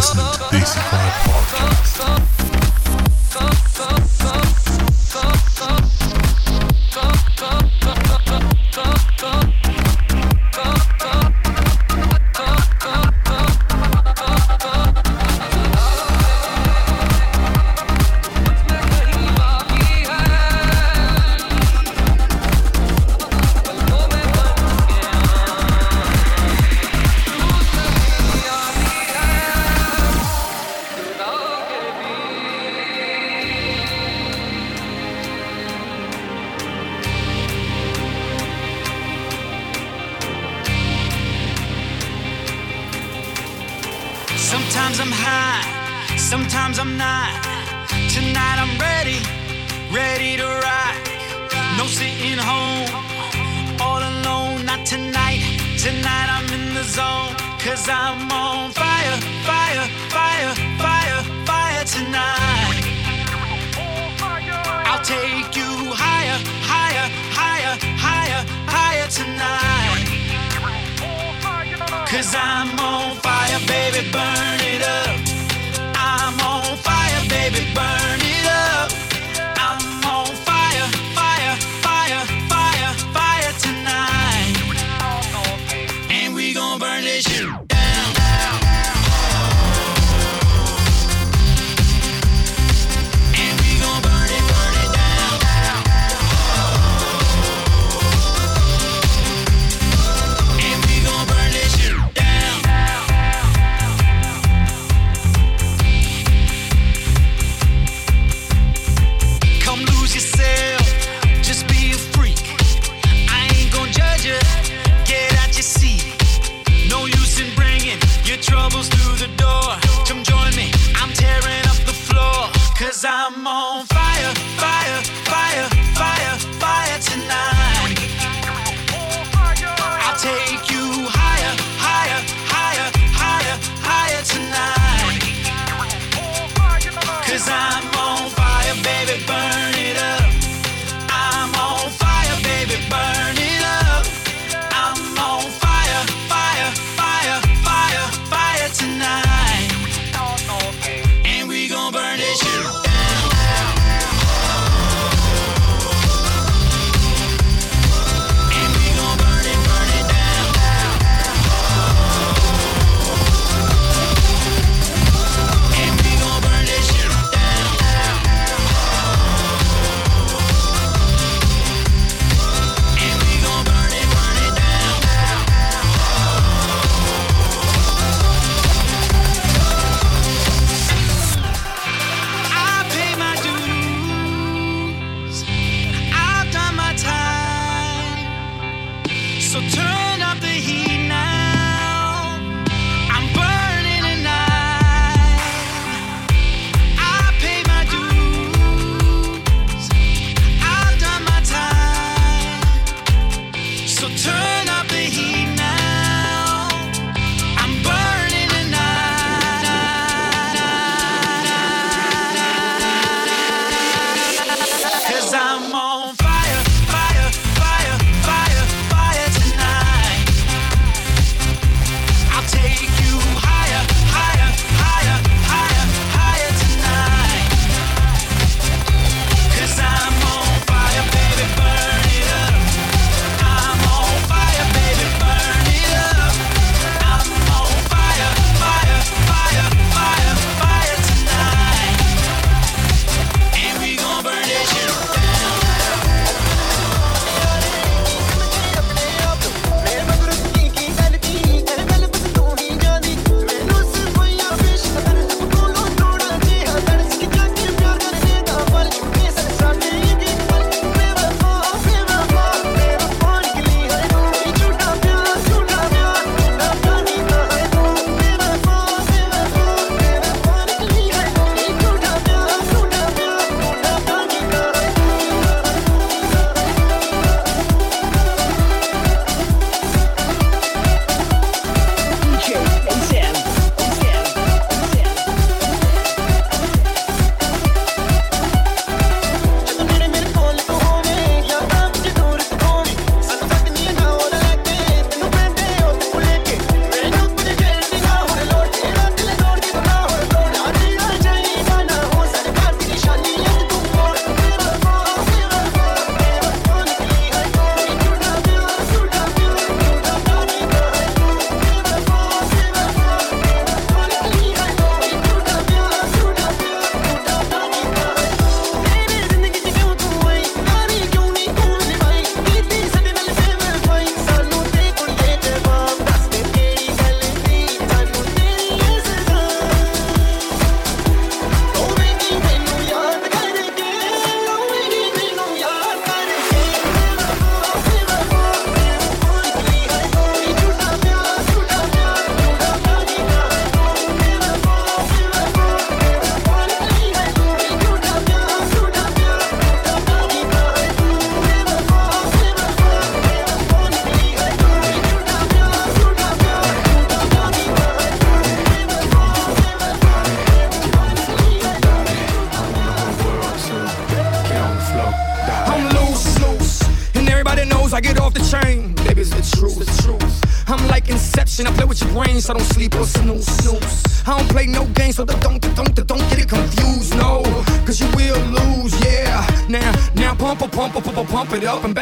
listening to Basic Vibe Podcast.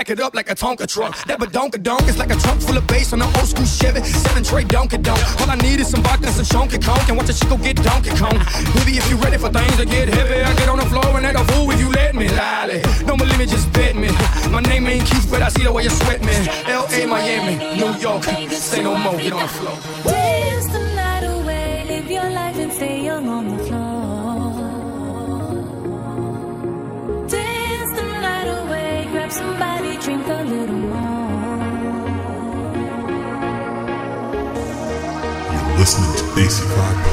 Back it up like a Tonka truck. That badonka donk is like a trunk full of bass on an old school Chevy. Seven tray donkey donk. All I need is some vodka and some chunky conk and watch a chico get donkey kong. Baby, if you ready for things to get heavy, I get on the floor and act a fool if you let me. Lolly, don't believe me, just bet me. My name ain't Keith, but I see the way you sweat me. L.A., Miami, New York, say no more, get on the floor. Drink a little more. You're listening to Daisy Vibe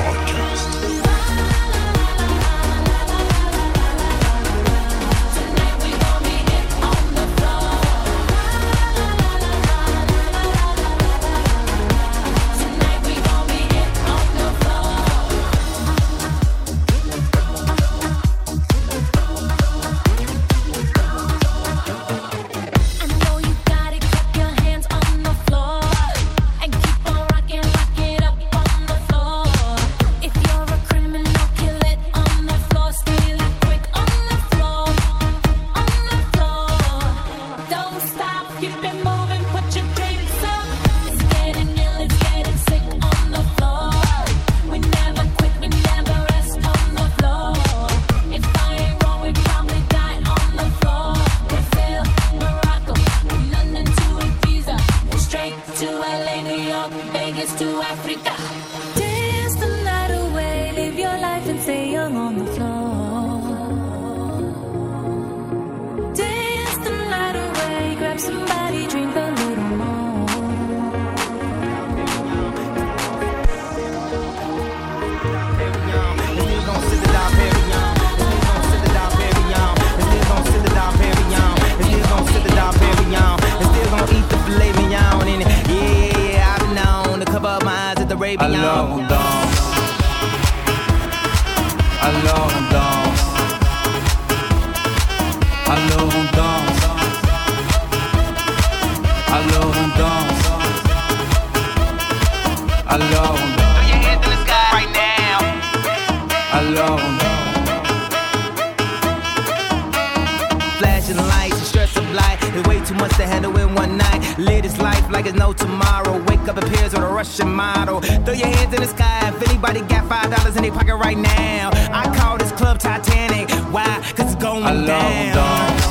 no tomorrow. Wake up appears with a Russian model. Throw your hands in the sky if anybody got five dollars in their pocket right now. I call this club Titanic. Why? Cause it's going on down. danse.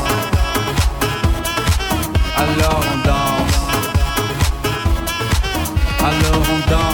Alors on danse. Alors on danse. Alors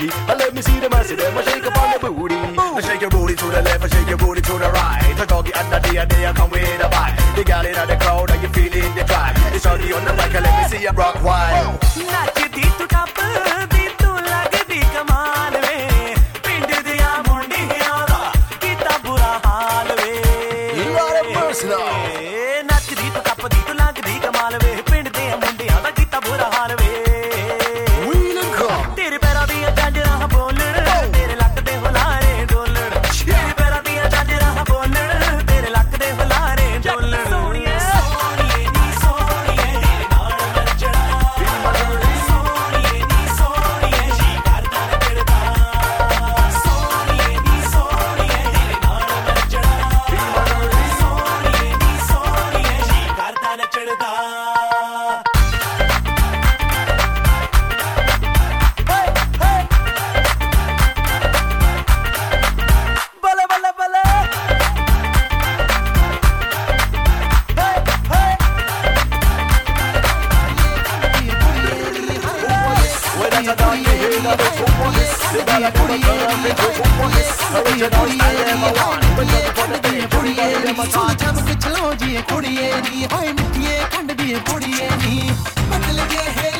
boogie. But let me see the massive them I shake up on the booty. I shake your booty to the left, I shake your booty to the right. The doggy and the deer, I are come with a bite. They got it on the crowd, Are you feeling the drive. It's all the on the mic, let me see you rock wide. Let me be a pretty Let me be a pretty Let me be a pretty सोचा मैं कुछ लो जी कुड़िए नी हाय मिट्टिए कंड दी कुड़िए नी मतलब ये है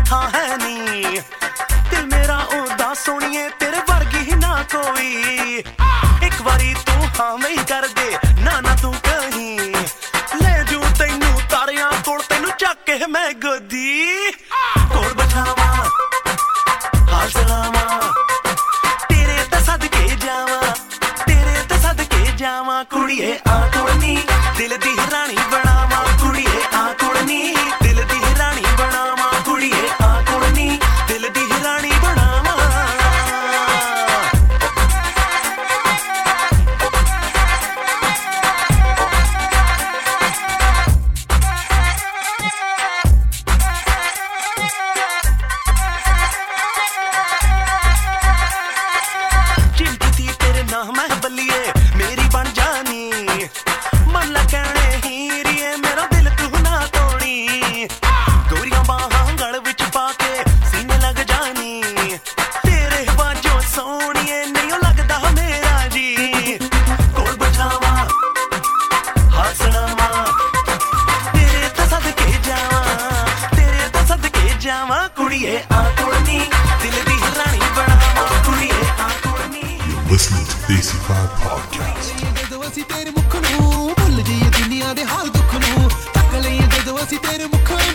थां है नी। ਨਾਲ ਦੁੱਖ ਨੂੰ ਤੱਕ ਲਈ ਜਦੋਂ ਅਸੀਂ ਤੇਰੇ ਮੁੱਖਾਂ